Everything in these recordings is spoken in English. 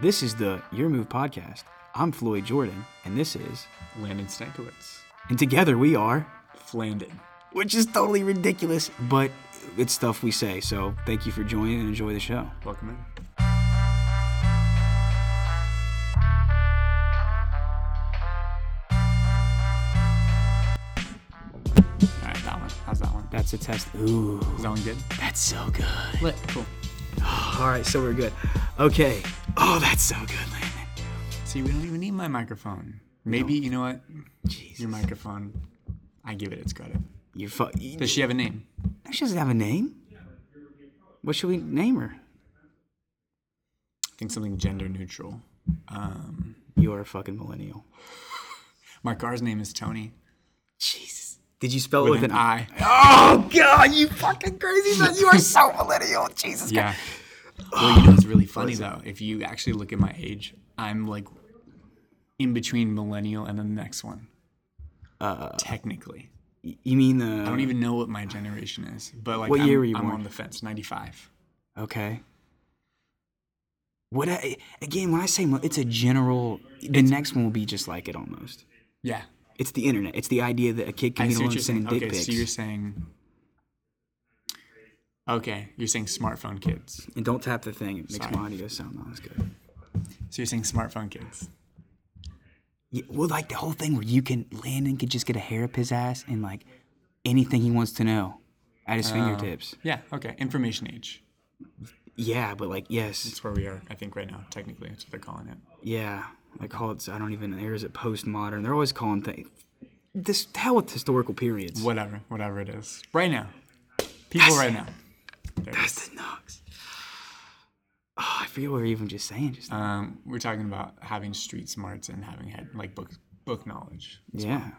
This is the Your Move podcast. I'm Floyd Jordan, and this is, Landon Stankiewicz. and together we are, Flandin. which is totally ridiculous, but it's stuff we say. So thank you for joining and enjoy the show. Welcome in. Alright, that one. How's that one? That's a test. Ooh, Is that one good? that's so good. Lit. Cool. All right, so we're good. Okay. Oh, that's so good, Landon. See, we don't even need my microphone. Maybe, you know what? Jesus. Your microphone, I give it its credit. You're fu- Does she have a name? She doesn't have a name. What should we name her? I think something gender neutral. Um, You're a fucking millennial. my car's name is Tony. Jesus. Did you spell it With with an an I. Oh God, you fucking crazy man! You are so millennial. Jesus. Yeah. Well, you know what's really funny though? If you actually look at my age, I'm like in between millennial and the next one. Uh, Technically, You mean the? I don't even know what my generation is, but like What I'm, year were you I'm born? on the fence. Ninety-five. Okay. What I, again? When I say it's a general, the next one will be just like it almost. Yeah. It's the internet. It's the idea that a kid can I be alone saying. dick Okay, pics. so you're saying. Okay, you're saying smartphone kids. and don't tap the thing. It makes Sorry. my audio sound not as good. So you're saying smartphone kids. Yeah, well, like the whole thing where you can Landon could just get a hair up his ass and like anything he wants to know at his oh. fingertips. Yeah. Okay. Information age. Yeah, but like yes, That's where we are. I think right now. Technically, that's what they're calling it. yeah. I call it. I don't even. There is it postmodern. They're always calling things. This hell with historical periods. Whatever. Whatever it is. Right now. People right now. There. That's the nuts. Oh, I forget what we are even just saying. Just Um, we're talking about having street smarts and having had like book book knowledge. yeah.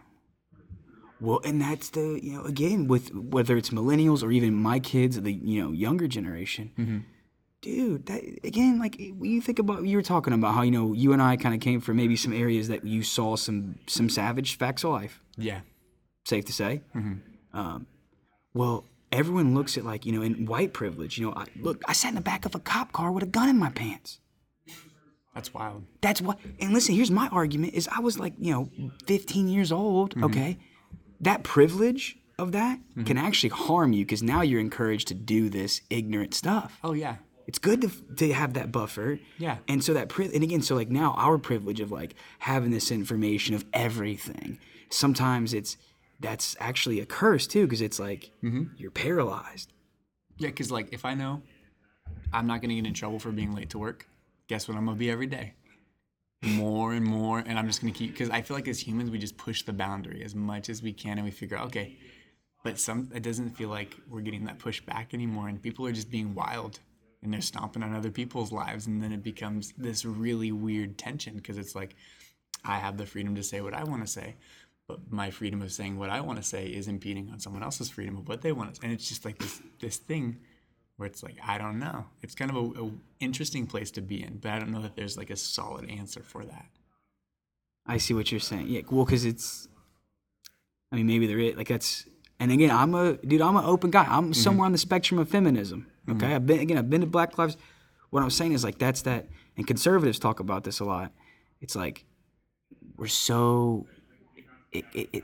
Well, and that's the you know again with whether it's millennials or even my kids, the you know younger generation. Dude, that again, like when you think about you were talking about how you know you and I kind of came from maybe some areas that you saw some some savage facts of life. Yeah. safe to say. Mm-hmm. Um, well, everyone looks at like you know in white privilege. You know, I, look, I sat in the back of a cop car with a gun in my pants. That's wild. That's what. And listen, here's my argument: is I was like you know 15 years old. Mm-hmm. Okay, that privilege of that mm-hmm. can actually harm you because now you're encouraged to do this ignorant stuff. Oh yeah. It's good to, to have that buffer. Yeah. And so that, pri- and again, so like now our privilege of like having this information of everything, sometimes it's, that's actually a curse too, because it's like mm-hmm. you're paralyzed. Yeah, because like if I know I'm not gonna get in trouble for being late to work, guess what I'm gonna be every day? More and more, and I'm just gonna keep because I feel like as humans we just push the boundary as much as we can, and we figure out okay, but some it doesn't feel like we're getting that push back anymore, and people are just being wild and they're stomping on other people's lives, and then it becomes this really weird tension because it's like I have the freedom to say what I want to say, but my freedom of saying what I want to say is impeding on someone else's freedom of what they want to. say And it's just like this this thing where it's like I don't know. It's kind of a, a interesting place to be in, but I don't know that there's like a solid answer for that. I see what you're saying. Yeah. Well, because it's, I mean, maybe there is, like that's, and again, I'm a, dude, I'm an open guy. I'm mm-hmm. somewhere on the spectrum of feminism. Mm-hmm. Okay. I've been, again, I've been to Black Lives. What I'm saying is like, that's that, and conservatives talk about this a lot. It's like, we're so it it, it,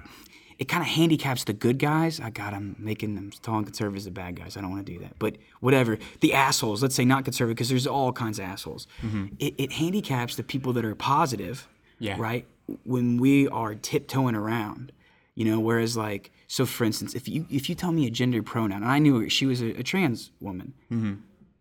it kind of handicaps the good guys. Ah, I got I'm making them calling conservatives the bad guys. I don't want to do that. But whatever. The assholes, let's say not conservative because there's all kinds of assholes. Mm-hmm. It, it handicaps the people that are positive, Yeah. right? When we are tiptoeing around, you know, whereas like so for instance, if you if you tell me a gender pronoun, and I knew her, she was a, a trans woman.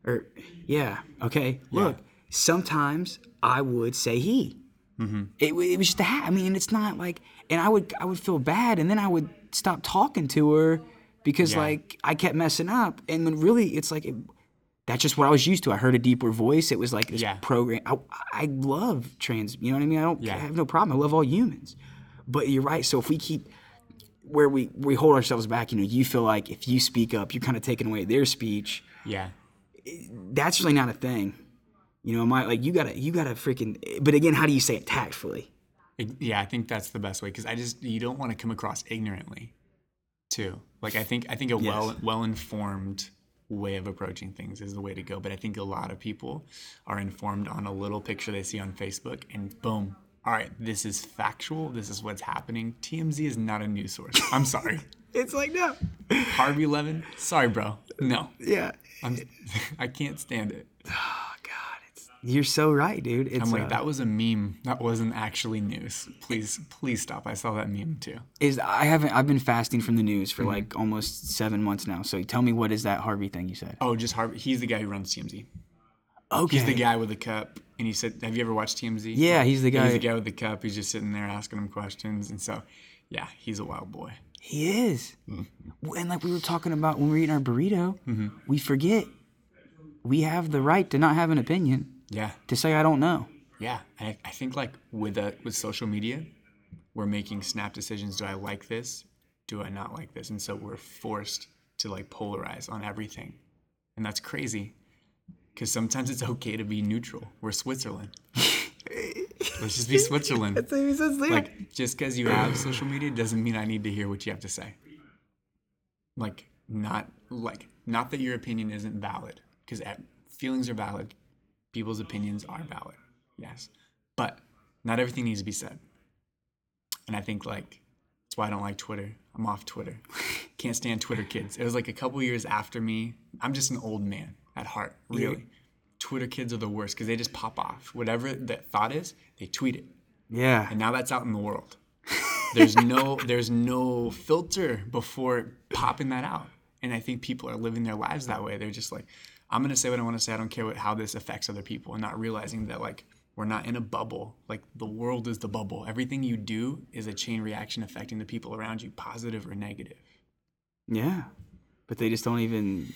Or yeah, okay. Look, sometimes I would say he. Mm-hmm. It, wa- it was just a hat. I mean, it's not like, and I would I would feel bad, and then I would stop talking to her because Yeah. like I kept messing up, and when really it's like it, that's just what I was used to. I heard a deeper voice. It was like this Yeah. program. I, I love trans. You know what I mean? I don't. Yeah. I have no problem. I love all humans. But you're right. So if we keep where we we hold ourselves back, you know, you feel like if you speak up, you're kind of taking away their speech Yeah. that's really not a thing. You know, my like you gotta you gotta freaking. But again, how do you say it tactfully? Yeah, I think that's the best way because I just you don't want to come across ignorantly, too. Like I think I think a well well informed way of approaching things is the way to go. But I think a lot of people are informed on a little picture they see on Facebook, and boom, all right, this is factual. This is what's happening. TMZ is not a news source. I'm sorry. It's like no. Harvey Levin, sorry, bro. No, Yeah. I'm, I can't stand it. Oh God, it's you're so right, dude. It's I'm like, uh, that was a meme. That wasn't actually news. Please, please stop. I saw that meme too. is I haven't I've been fasting from the news Mm-hmm. for like almost seven months now. So tell me what is that Harvey thing you said? Oh, just Harvey. He's the guy who runs TMZ. Okay. He's the guy with the cup. And he said, Have you ever watched TMZ? Yeah, he's the guy. He's the guy with the cup. He's just sitting there asking him questions. And so, yeah, he's a wild boy. He is. Mm-hmm. And like we were talking about when we were eating our burrito, we forget we have the right to not have an opinion, Yeah. to say I don't know. Yeah. I, I think like with uh, with social media, we're making snap decisions. Do I like this? Do I not like this? And so we're forced to like polarize on everything. And that's crazy. Because sometimes it's okay to be neutral. We're Switzerland. Let's just be Switzerland. like just because you have social media doesn't mean I need to hear what you have to say. Like not like not that your opinion isn't valid because feelings are valid, people's opinions are valid. Yes, but not everything needs to be said. And I think like that's why I don't like Twitter. I'm off Twitter. Can't stand Twitter kids. It was like a couple years after me. I'm just an old man at heart, really. Twitter kids are the worst because they just pop off. Whatever that thought is, they tweet it yeah. and now that's out in the world. There's no there's no filter before popping that out. And I think people are living their lives that way. They're just like, I'm gonna say what I want to say. I don't care what, how this affects other people, and not realizing that like we're not in a bubble. Like the world is the bubble. Everything you do is a chain reaction affecting the people around you, positive or negative. Yeah. But they just don't even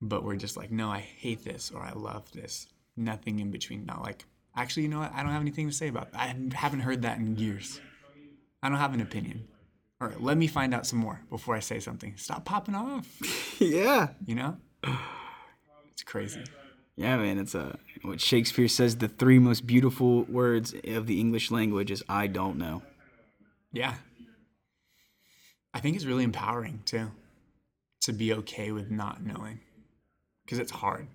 But we're just like, no, I hate this or I love this. Nothing in between. Not like, actually, you know what? I don't have anything to say about that. I haven't heard that in years. I don't have an opinion. All right, let me find out some more before I say something. Stop popping off. Yeah. You know? It's crazy. Yeah, man, it's uh, what Shakespeare says the three most beautiful words of the English language is I don't know. Yeah. I think it's really empowering too to be okay with not knowing because it's hard.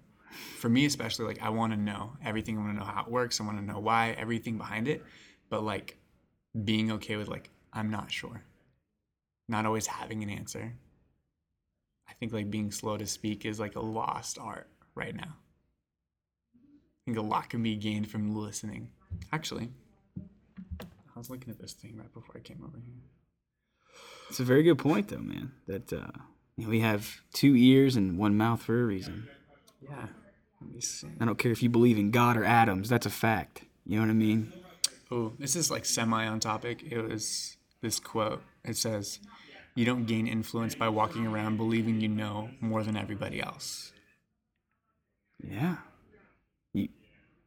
For me, especially, like I want to know everything. I want to know how it works. I want to know why, everything behind it. But like being okay with, like, I'm not sure, not always having an answer. I think like being slow to speak is like a lost art right now. I think a lot can be gained from listening. Actually, I was looking at this thing right before I came over here. It's a very good point, though, man. That uh, we have two ears and one mouth for a reason. Yeah. Let me see. I don't care if you believe in God or atoms. That's a fact. You know what I mean? Oh, this is like semi on topic. It was this quote. It says, You don't gain influence by walking around believing you know more than everybody else. Yeah. You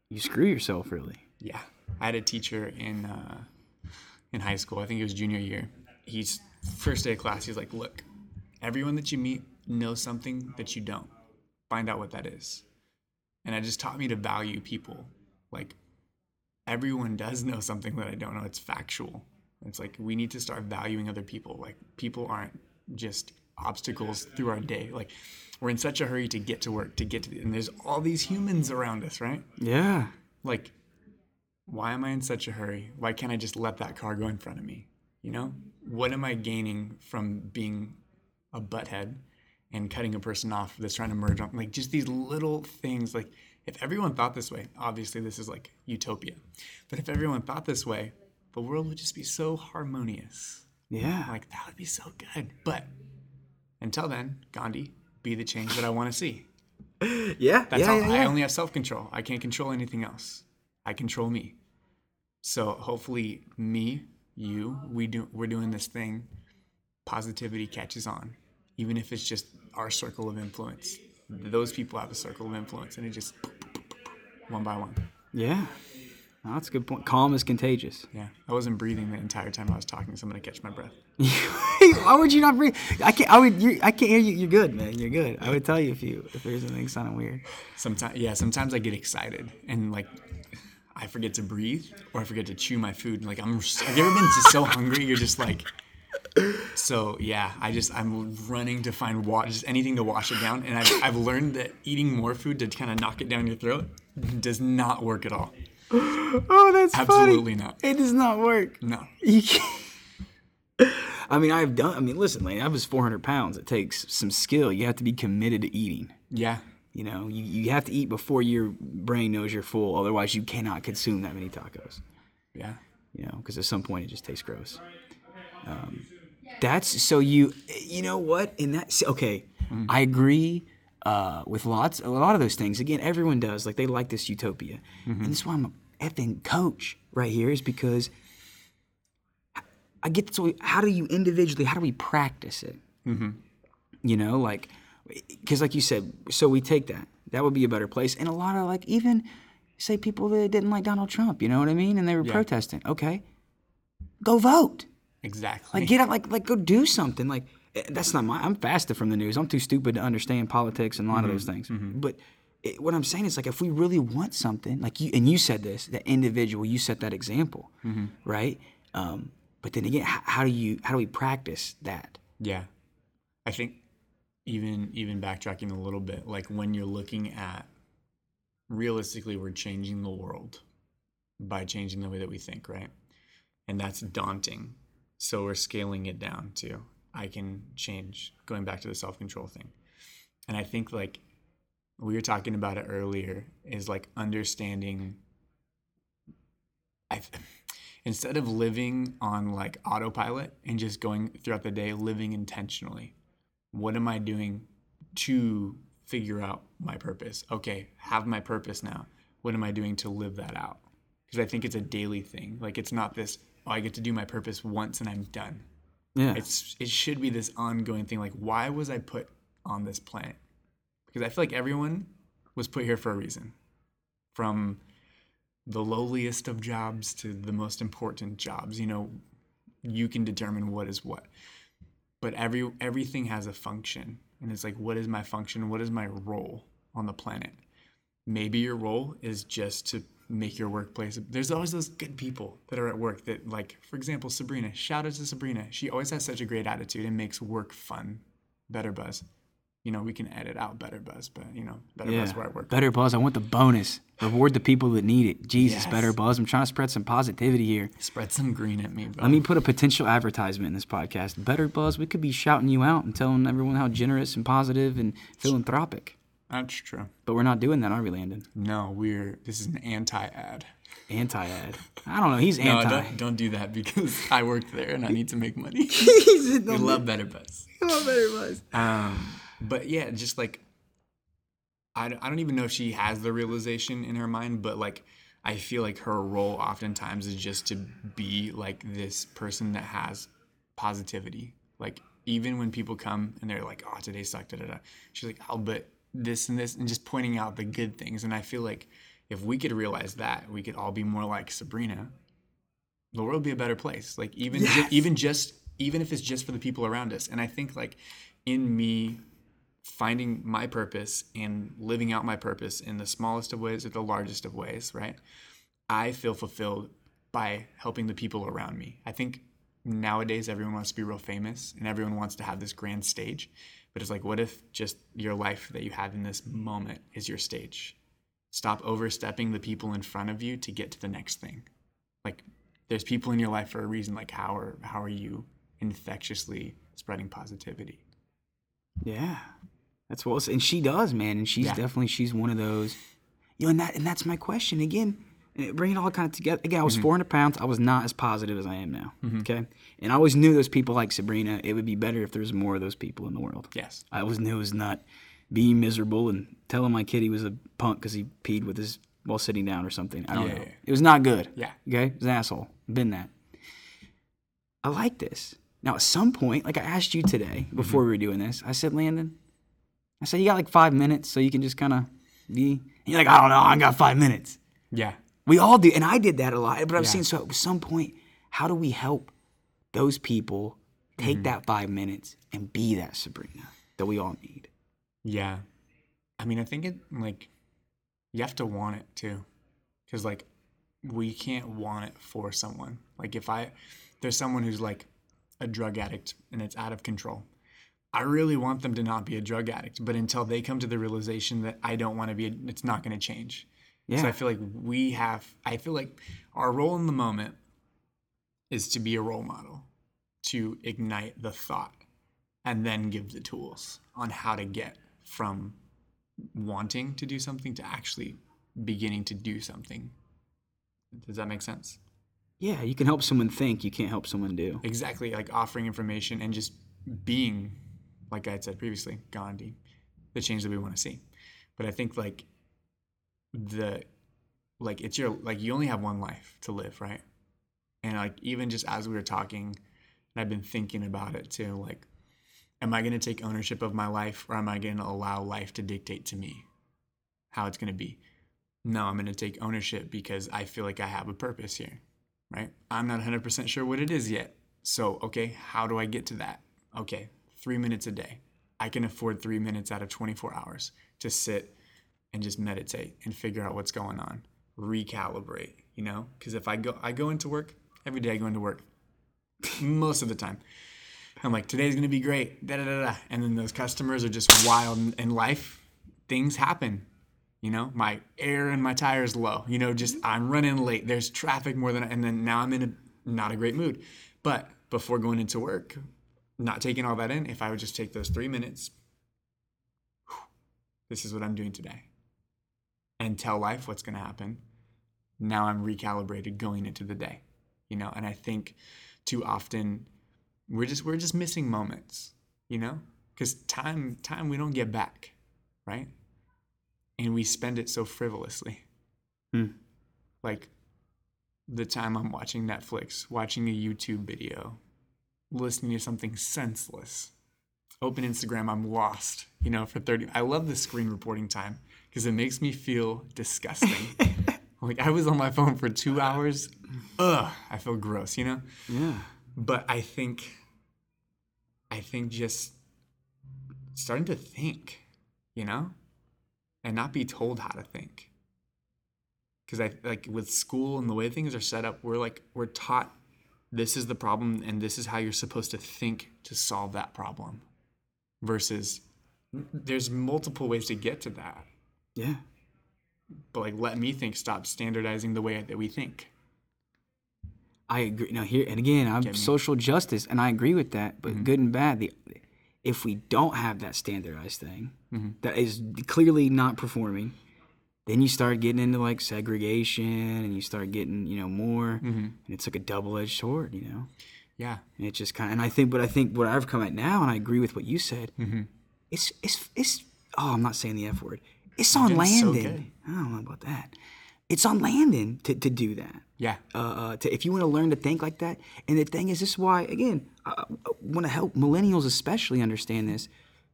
you screw yourself, really. Yeah. I had a teacher in uh, in high school. I think it was junior year. He's first day of class. He's like, "Look, everyone that you meet knows something that you don't. Find out what that is." And it just taught me to value people. Like everyone does know something that I don't know. It's factual. It's like we need to start valuing other people. Like people aren't just obstacles through our day. Like we're in such a hurry to get to work, to get to, the, and there's all these humans around us, right? Yeah. like why am i in such a hurry why can't i just let that car go in front of me you know what am i gaining from being a butthead and cutting a person off that's trying to merge on like just these little things like if everyone thought this way obviously this is like utopia but if everyone thought this way the world would just be so harmonious Yeah. like that would be so good but until then gandhi be the change that i want to see yeah. that's yeah, all. yeah, I only have self control. I can't control anything else. I control me. So hopefully, me, you, we do. We're doing this thing. Positivity catches on, even if it's just our circle of influence. Those people have a circle of influence, and it just one by one. yeah. No, that's a good point. Calm is contagious. Yeah, I wasn't breathing the entire time I was talking, so I'm gonna catch my breath. Why would you not breathe? I can't. I would. You, I can't hear you. You're good, man. You're good. I would tell you if you if there's anything sounding weird. Sometimes, yeah, sometimes I get excited and like I forget to breathe or I forget to chew my food. Like I'm, have you ever been just so hungry? You're just like, So yeah, I just I'm running to find water, just anything to wash it down, and I've I've learned that eating more food to kind of knock it down your throat does not work at all. Oh, that's Absolutely funny. not. It does not work. No. You can't. I mean, I've done. I mean, listen, Lane. I was 400 pounds. It takes some skill. You have to be committed to eating. Yeah. You know, you, you have to eat before your brain knows you're full. Otherwise, you cannot consume that many tacos. Yeah. You know, because at some point it just tastes gross. Um, that's so you. You know what? In that, okay, I agree uh, with lots, a lot of those things. Again, everyone does. Like they like this utopia, and this is why I'm a effing coach right here. Is because I get so how do you individually how do we practice it? Mm-hmm. You know, like because like you said, so we take that that would be a better place, and a lot of like even say people that didn't like Donald Trump, you know what I mean, and they were protesting. Okay, go vote. Exactly. Like get up, like like go do something. Like eh, that's not my. I'm fasted from the news. I'm too stupid to understand politics and a lot of those things. But it, what I'm saying is like if we really want something, like you and you said this, the individual, you set that example, right? Um, but then again, how, how do you how do we practice that? Yeah. I think even even backtracking a little bit, like when you're looking at realistically we're changing the world by changing the way that we think, right? And that's daunting. So we're scaling it down to I can change, going back to the self-control thing. And I think like we were talking about it earlier is like understanding I instead of living on like autopilot and just going throughout the day living intentionally what am i doing to figure out my purpose? Okay have my purpose now. What am i doing to live that out? Because i think it's a daily thing. Like it's not this oh i get to do my purpose once and i'm done. Yeah, it's it should be this ongoing thing like why was i put on this planet? Because i feel like everyone was put here for a reason. From the lowliest of jobs to the most important jobs you know you can determine what is what. But every everything has a function and it's like what is my function? What is my role on the planet? Maybe your role is just to make your workplace there's always those good people that are at work that like for example sabrina shout out to sabrina she always has such a great attitude and makes work fun better buzz you know we can edit out better buzz but you know better buzz where i work better buzz. I want the bonus. Reward the people that need it. Jesus, Yes. better buzz. I'm trying to spread some positivity here. spread some green at me bro Let me put a potential advertisement in this podcast. Better Buzz, we could be shouting you out and telling everyone how generous and positive and philanthropic. That's true But we're not doing that, are we, Landon? no we're this is an anti-ad Anti ad. I don't know. He's no anti. don't, don't do that because i work there and i need to make money He's we love better buzz Better Buzz. Um, but yeah, just like I, I don't even know if she has the realization in her mind, but like I feel like her role oftentimes is just to be like this person that has positivity. Like even when people come and they're like, "Oh, today sucked," da, da, da. she's like, "Oh, but this and this," and just pointing out the good things. And I feel like if we could realize that, we could all be more like Sabrina. The world would be a better place. Like even ju- even just even if it's just for the people around us. And I think like in me finding my purpose and living out my purpose in the smallest of ways or the largest of ways, right? I feel fulfilled by helping the people around me. I think nowadays everyone wants to be real famous and everyone wants to have this grand stage. But it's like, what if just your life that you have in this moment is your stage? Stop overstepping the people in front of you to get to the next thing. Like, there's people in your life for a reason. Like, how are how are you infectiously spreading positivity? Yeah, that's what. And she does, man. And she's Yeah. definitely she's one of those. You know, and that and that's my question again. Bring it all kind of together. Again, I was mm-hmm. 400 pounds. I was not as positive as I am now. Mm-hmm. Okay, and I always knew those people like Sabrina. It would be better if there was more of those people in the world. Yes. I always knew it was not being miserable and telling my kid he was a punk because he peed with his while sitting down or something. I don't Yeah, know. yeah. It was not good. Yeah. Okay, he was an asshole. Been that. I like this. Now, at some point, like I asked you today before mm-hmm. we were doing this, I said, Landon, I said, you got like five minutes so you can just kind of be. And you're like, I don't know, I got five minutes. Yeah. We all do, and I did that a lot. But I'm Yeah. saying, so at some point, how do we help those people take Mm-hmm. that five minutes and be that Sabrina that we all need? Yeah. I mean, I think it like you have to want it too. Cuz like we can't want it for someone. Like if I there's someone who's like a drug addict and it's out of control. I really want them to not be a drug addict, but until they come to the realization that I don't want to be, a, it's not going to change. So Yeah. I feel like we have, I feel like our role in the moment is to be a role model, to ignite the thought, and then give the tools on how to get from wanting to do something to actually beginning to do something. Does that make sense? Yeah, you can help someone think, you can't help someone do. Exactly, like offering information and just being, like I had said previously, Gandhi, the change that we want to see. But I think like the, like it's your like you only have one life to live, right? And like even just as we were talking, and I've been thinking about it too, like, am I going to take ownership of my life or am I going to allow life to dictate to me how it's going to be? No, I'm going to take ownership because I feel like I have a purpose here, right? I'm not 100% sure what it is yet. So, okay, how do I get to that? Okay, three minutes a day. I can afford three minutes out of 24 hours to sit and just meditate and figure out what's going on, recalibrate, you know? Because if I go, I go into work every day, I go into work most of the time. I'm like, today's gonna be great, da da da da. And then those customers are just wild in life. Things happen. You know, my air in my tire is low. You know, just I'm running late. There's traffic more than, and then now I'm in a not a great mood. But before going into work, not taking all that in, if I would just take those three minutes, this is what I'm doing today, and tell life what's going to happen. Now I'm recalibrated going into the day, you know. And I think too often we're just we're just missing moments, you know, because time time we don't get back, right? And we spend it so frivolously, Hmm. like the time I'm watching Netflix, watching a YouTube video, listening to something senseless. Open Instagram, I'm lost, you know, for 30. I love the screen reporting time because it makes me feel disgusting. like I was on my phone for two hours. Ugh, I feel gross, you know? Yeah. But I think, I think just starting to think, you know, and not be told how to think. Because I like with school and the way things are set up, we're like we're taught this is the problem and this is how you're supposed to think to solve that problem. Versus, there's multiple ways to get to that. Yeah. But like, let me think. Stop standardizing the way that we think. I agree. Now here and again, I'm Get me. social justice, and I agree with that. But Mm-hmm. good and bad, the if we don't have that standardized thing Mm-hmm. that is clearly not performing, then you start getting into like segregation, and you start getting you know more, Mm-hmm. and it's like a double edged sword, you know. Yeah. And it just kind of, and I think, but I think what I've come at now, and I agree with what you said. Mm-hmm. It's it's it's. Oh, I'm not saying the f word. It's on doing so Landon. I don't know about that. It's on Landon to, to do that Yeah. uh, uh, to, if you want to learn to think like that. And the thing is, this is why, again, I, I want to help millennials especially understand this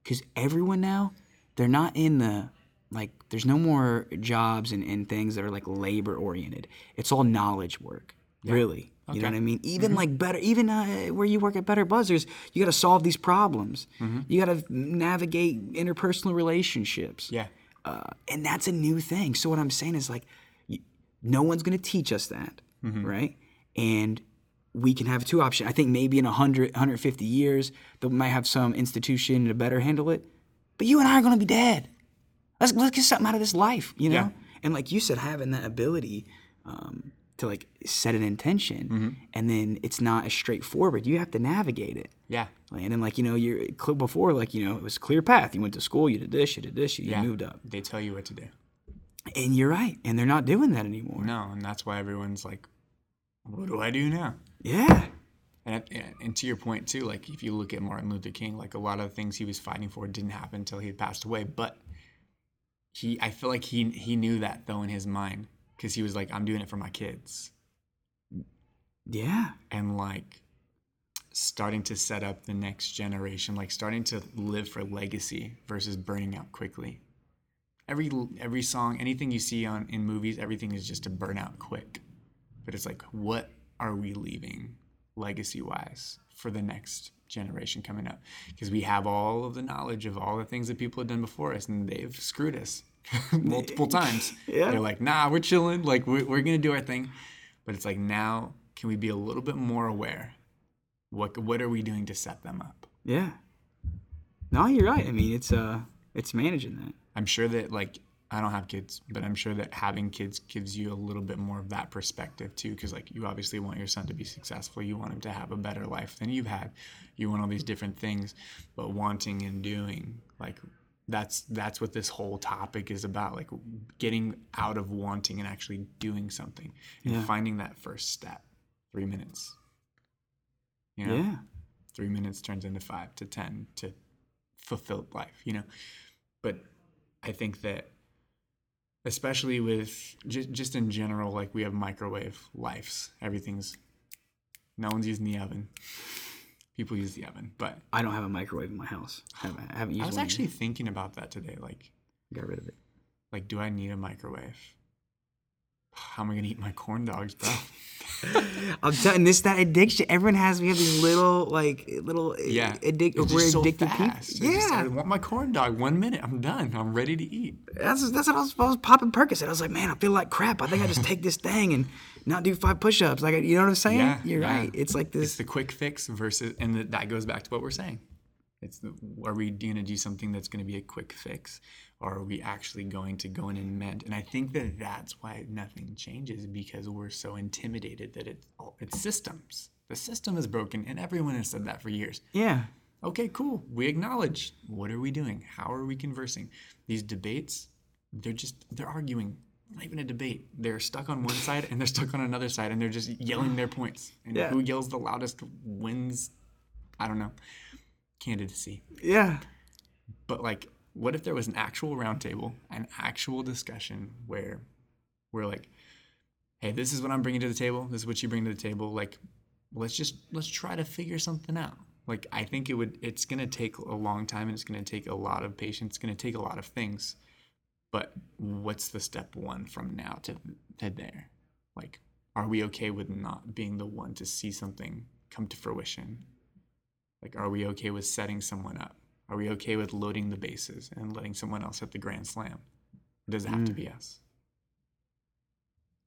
because everyone now, they're not in the, like, there's no more jobs and, and things that are like labor oriented. It's all knowledge work, really. You know what I mean? Even like better, even uh, where you work at Better Buzzers, you got to solve these problems. You got to navigate interpersonal relationships Yeah. Uh, and that's a new thing. So what I'm saying is like, no one's going to teach us that, right? And we can have two options. I think maybe in 100, 150 years, they might have some institution to better handle it. But you and I are going to be dead. Let's let's get something out of this life, you know. Yeah. And like you said, having that ability um, to like set an intention, mm-hmm. and then it's not as straightforward. You have to navigate it. Yeah. Like, And then, like you know, you're before, like you know, it was clear path. You went to school, you did this, you did this, you, you moved up. They tell you what to do. And you're right. And they're not doing that anymore. No, and that's why everyone's like, "What do I do now?" Yeah. And, and and to your point too, like if you look at Martin Luther King, like a lot of the things he was fighting for didn't happen until he had passed away. But he, I feel like he he knew that though in his mind because he was like, "I'm doing it for my kids," Yeah. and like starting to set up the next generation, like starting to live for legacy versus burning out quickly. Every every song, anything you see on in movies, everything is just to burn out quick. But it's like, what are we leaving legacy wise for the next generation coming up? Because we have all of the knowledge of all the things that people have done before us, and they've screwed us multiple times. Yeah. They're like, nah, we're chilling. Like we're, we're gonna do our thing. But it's like now, can we be a little bit more aware What what are we doing to set them up? Yeah. No, you're right. I mean, it's uh, it's managing that. I'm sure that like I don't have kids, but I'm sure that having kids gives you a little bit more of that perspective too. Because like you obviously want your son to be successful, you want him to have a better life than you've had. You want all these different things, but wanting and doing like that's that's what this whole topic is about. Like getting out of wanting and actually doing something and Yeah. finding that first step. Three minutes. You know, Yeah. three minutes turns into five to ten to fulfilled life you know but i think that especially with just, just in general like we have microwave lives everything's no one's using the oven people use the oven but I don't have a microwave in my house. I haven't, I haven't used i was actually thinking about that today like yet. got rid of it. like do i need a microwave how am i gonna eat my corn dogs bro I'm telling this that addiction. Everyone has. We have these little like little yeah addic- we're just so addicted fast. people. I just- Yeah, i want my corn dog one minute i'm done i'm ready to eat that's that's what I was, I was popping Percocet. I was like, man, I feel like crap. I think I just take this thing and not do five push-ups. Like, you know what I'm saying? Yeah, You're yeah. right. It's like this. it's the quick fix versus and th- that goes back to what we're saying it's the, are we going to do something that's going to be a quick fix are we actually going to go in and mend? And i think that that's why nothing changes because we're so intimidated that it's all it's systems. The system is broken and everyone has said that for years. Yeah, okay cool. We acknowledge. What are we doing? How are we conversing? These debates they're just they're arguing. Not even a debate. They're stuck on one side and they're stuck on another side and they're just yelling their points. And Yeah. who yells the loudest wins? I don't know. Candidacy. Yeah, but like what if there was an actual roundtable an actual discussion where we're like hey this is what i'm bringing to the table. This is what you bring to the table. Like let's just let's try to figure something out. Like i think it would it's to take a long time and it's to take a lot of patience. It's to take a lot of things. But what's the step one from now to, to there? Like are we okay with not being the one to see something come to fruition? Like are we okay with setting someone up are we okay with loading the bases and letting someone else hit the grand slam? Or does it have to be hmm. us?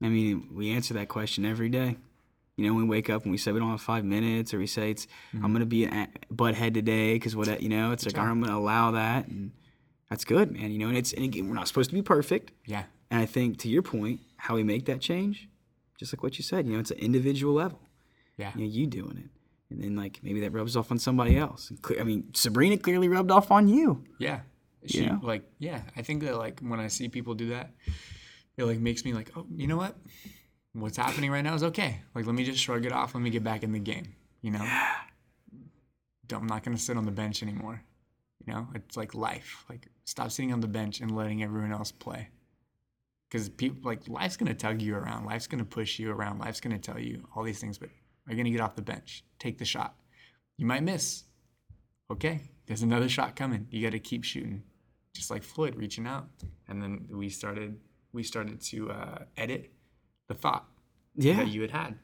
I mean, we answer that question every day. You know, when we wake up and we say we don't have five minutes, or we say it's I'm mm-hmm. gonna be a- butt head today because what you know, it's like I'm gonna allow that, and that's good, man. You know, and it's and again, we're not supposed to be perfect, yeah. And I think to your point, how we make that change, just like what you said, you know, it's an individual level. yeah. You know, you doing it, and then like maybe that rubs off on somebody else. I mean, Sabrina clearly rubbed off on you. Yeah. She know? like yeah, I think that like when I see people do that, it like makes me like, oh, you know what? What's happening right now is okay. Like let me just shrug it off. Let me get back in the game. You know? Don't, I'm not gonna sit on the bench anymore. You know? It's like life. Like stop sitting on the bench and letting everyone else play. Because people like life's gonna tug you around. Life's gonna push you around. Life's gonna tell you all these things, but are you gonna get off the bench? Take the shot. You might miss okay, there's another shot coming. You got to keep shooting, just like Floyd reaching out. And then we started we started to uh, edit the thought Yeah, that you had had,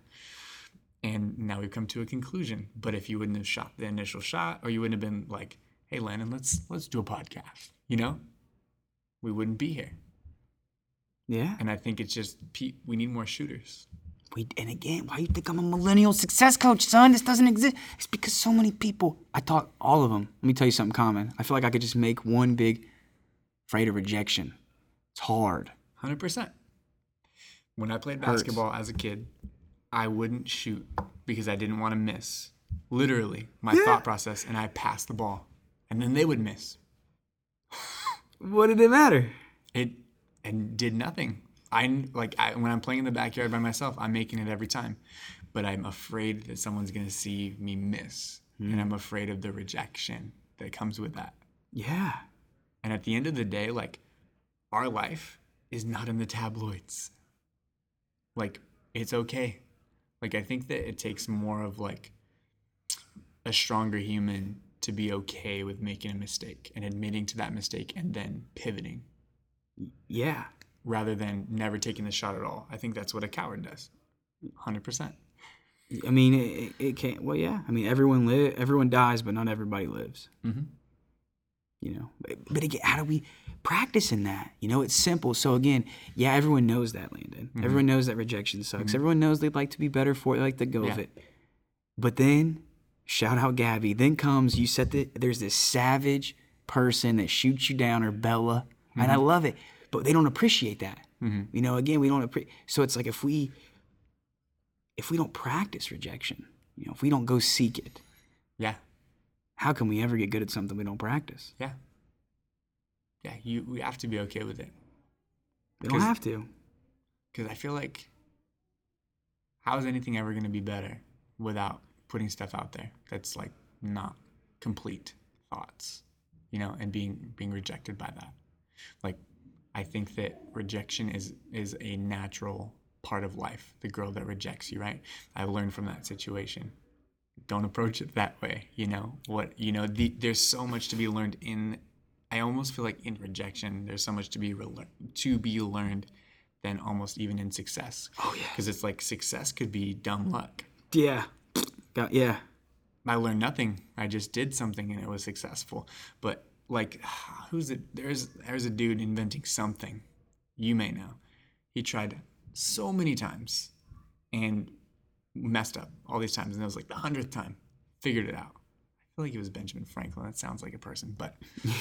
and now we've come to a conclusion. But if you wouldn't have shot the initial shot, or you wouldn't have been like, "Hey, Landon, let's let's do a podcast," you know, we wouldn't be here. yeah. And I think it's just we need more shooters. We, and again, why do you think I'm a millennial success coach, son? This doesn't exist. It's because so many people. I taught all of them. Let me tell you something common. I feel like I could just make one big afraid of rejection. It's hard. Hundred percent. When I played basketball as a kid, I wouldn't shoot because I didn't want to miss. Literally, my thought process, and I passed the ball, and then they would miss. What did it matter? It and did nothing. I like I, when I'm playing in the backyard by myself, I'm making it every time, but I'm afraid that someone's gonna see me miss, and I'm hmm. afraid of the rejection that comes with that. Yeah. And at the end of the day, like our life is not in the tabloids. Like it's okay. Like I think that it takes more of like a stronger human to be okay with making a mistake and admitting to that mistake and then pivoting Yeah. Rather than never taking the shot at all. I think that's what a coward does. 100%. I mean, it, it can't. Well, yeah. I mean, everyone live. Everyone dies, but not everybody lives. Mhm. You know. But, but again, how do we practice in that? You know, it's simple. So again, yeah, everyone knows that, Landon. Mm-hmm. Everyone knows that rejection sucks. Everyone knows they'd like to be better for it. They like to go Yeah. it. But then Shout out Gabby. Then comes you set the there's this savage person that shoots you down or Bella, and I love it, but they don't appreciate that. Mm-hmm. You know, again, we don't appreciate. So it's like if we if we don't practice rejection, you know, if we don't go seek it, Yeah. how can we ever get good at something we don't practice? Yeah. Yeah. You we have to be okay with it. We don't have to. Because I feel like how is anything ever going to be better without putting stuff out there that's like not complete thoughts, you know, and being being rejected by that. Like I think that rejection is is a natural part of life. The girl that rejects you, right? I learned from that situation. Don't approach it that way, you know. What you know, the, there's so much to be learned in. I almost feel like in rejection, there's so much to be rele- to be learned than almost even in success. Oh yeah. Because it's like success could be dumb luck. Yeah. Got- yeah. I learned nothing. I just did something and it was successful. But like, who's it? There's there's a dude inventing something. You may know. He tried so many times and messed up all these times, and it was like the hundredth time, figured it out. I feel like it was Benjamin Franklin. That sounds like a person, but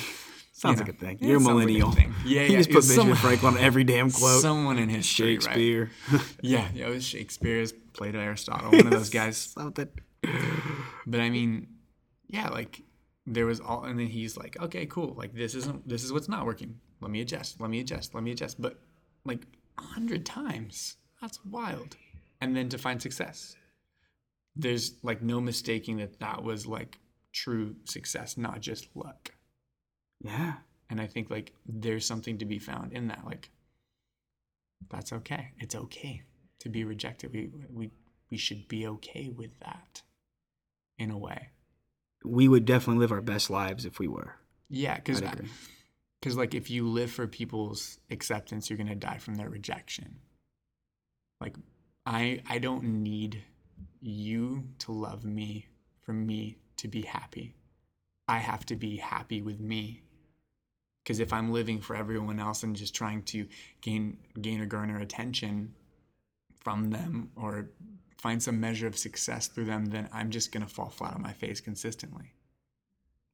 Sounds know, like a thing. yeah, You're a it sounds like a millennial. thing. Yeah, You yeah, just put Benjamin Franklin on every damn quote. someone in history, right? Shakespeare. Yeah, yeah, it was Shakespeare's Plato, Aristotle, one of those guys. Something. But I mean, yeah, like there was all, and then he's like, okay, cool, like this isn't, this is what's not working. Let me adjust. Let me adjust. Let me adjust. But like a hundred times, that's wild. And then to find success, there's like no mistaking that that was like true success, not just luck. Yeah. And I think like there's something to be found in that. Like that's okay. It's okay to be rejected. We we we should be okay with that in a way. We would definitely live our best lives if we were. Yeah, because because like if you live for people's acceptance, you're gonna die from their rejection. Like I I don't need you to love me for me to be happy. I have to be happy with me. Because if I'm living for everyone else and just trying to gain gain or garner attention from them or find some measure of success through them, then I'm just gonna fall flat on my face consistently.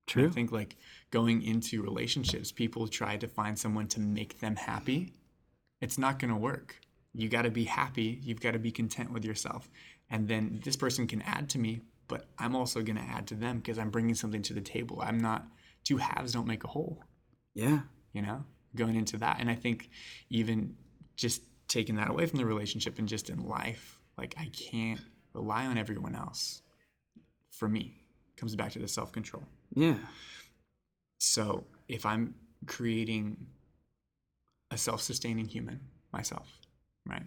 True. I think like going into relationships, people try to find someone to make them happy. It's not going to work. You got to be happy. You've got to be content with yourself. And then this person can add to me, but I'm also going to add to them because I'm bringing something to the table. I'm not, two halves don't make a whole, Yeah. you know, going into that. And I think even just taking that away from the relationship and just in life, like I can't rely on everyone else for me. comes back to the self control. Yeah. So if I'm creating a self sustaining human myself, right,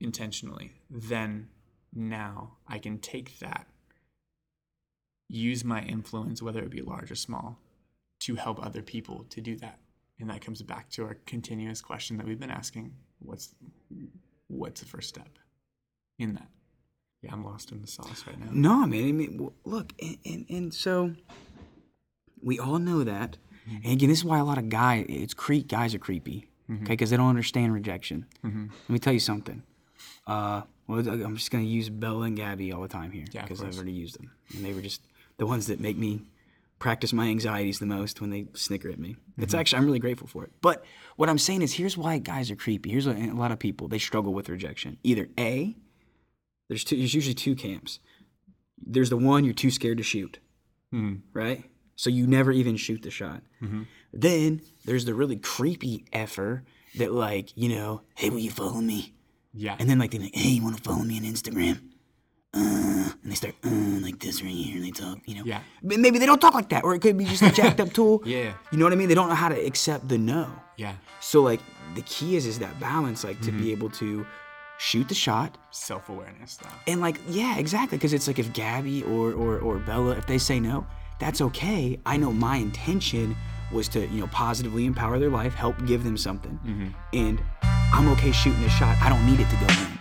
intentionally, then now I can take that, use my influence, whether it be large or small, to help other people to do that. And that comes back to our continuous question that we've been asking what's what's the first step in that yeah i'm lost in the sauce right now No, man. I mean, look, and, and, and so we all know that. Mm-hmm. And again, this is why a lot of guys, it's creep, guys are creepy, mm-hmm. okay, because they don't understand rejection. Mm-hmm. Let me tell you something. Uh, well, I'm just going to use Bella and Gabby all the time here Yeah, because I've already used them. And they were just the ones that make me practice my anxieties the most when they snicker at me. It's mm-hmm. actually, I'm really grateful for it. But what I'm saying is, here's why guys are creepy. Here's what, a lot of people, they struggle with rejection. Either A, there's two. There's usually two camps. There's the one you're too scared to shoot, hmm. right? So you never even shoot the shot. Mm-hmm. Then there's the really creepy effer that like you know, hey, will you follow me? yeah And then like they're like, hey, you want to follow me on Instagram? Uh, and they start uh, like this right here, and they talk, you know. Yeah. But maybe they don't talk like that, or it could be just a jacked up tool. Yeah. You know what I mean? They don't know how to accept the no. yeah So like the key is is that balance, like to be able to shoot the shot, self-awareness though and like, yeah, exactly. Because it's like if Gabby or, or or Bella, if they say no, that's okay. I know my intention was to, you know, positively empower their life, help give them something. And I'm okay shooting a shot. I don't need it to go in.